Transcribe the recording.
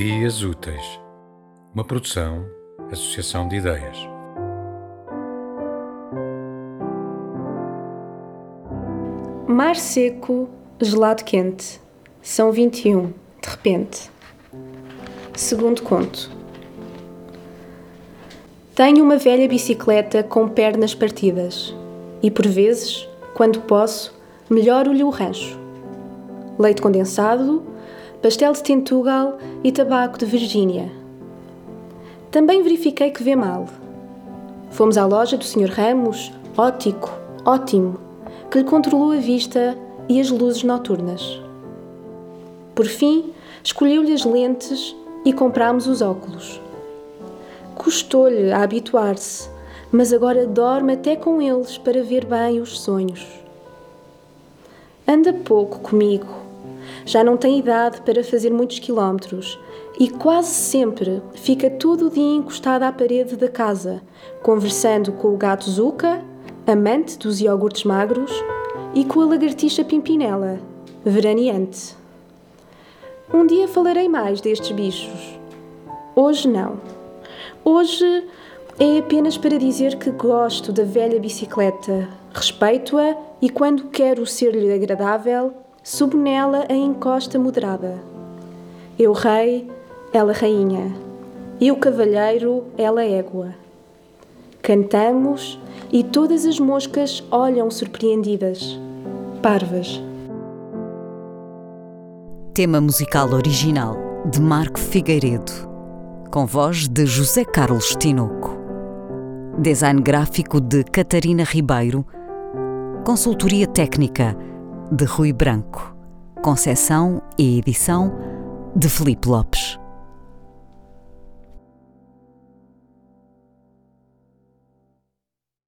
Ideias Úteis, uma produção, associação de ideias. Mar seco, gelado quente. São 21, de repente. Segundo conto. Tenho uma velha bicicleta com pernas partidas e, por vezes, quando posso, melhoro-lhe o rancho. Leite condensado, pastel de Tentugal e tabaco de Virgínia. Também verifiquei que vê mal. Fomos à loja do Sr. Ramos, ótico, ótimo, que lhe controlou a vista e as luzes noturnas. Por fim, escolheu-lhe as lentes e comprámos os óculos. Custou-lhe a habituar-se, mas agora dorme até com eles para ver bem os sonhos. Anda pouco comigo. Já não tem idade para fazer muitos quilómetros e quase sempre fica todo o dia encostado à parede da casa, conversando com o gato Zuka, amante dos iogurtes magros, e com a lagartixa Pimpinela, veraneante. Um dia falarei mais destes bichos. Hoje não. Hoje é apenas para dizer que gosto da velha bicicleta, respeito-a e, quando quero ser-lhe agradável, subo nela a encosta moderada. Eu rei, ela rainha. Eu cavalheiro, ela égua. Cantamos e todas as moscas olham surpreendidas, parvas. Tema musical original de Marco Figueiredo, com voz de José Carlos Tinoco. Design gráfico de Catarina Ribeiro. Consultoria técnica de Rui Branco. Concessão e edição de Felipe Lopes.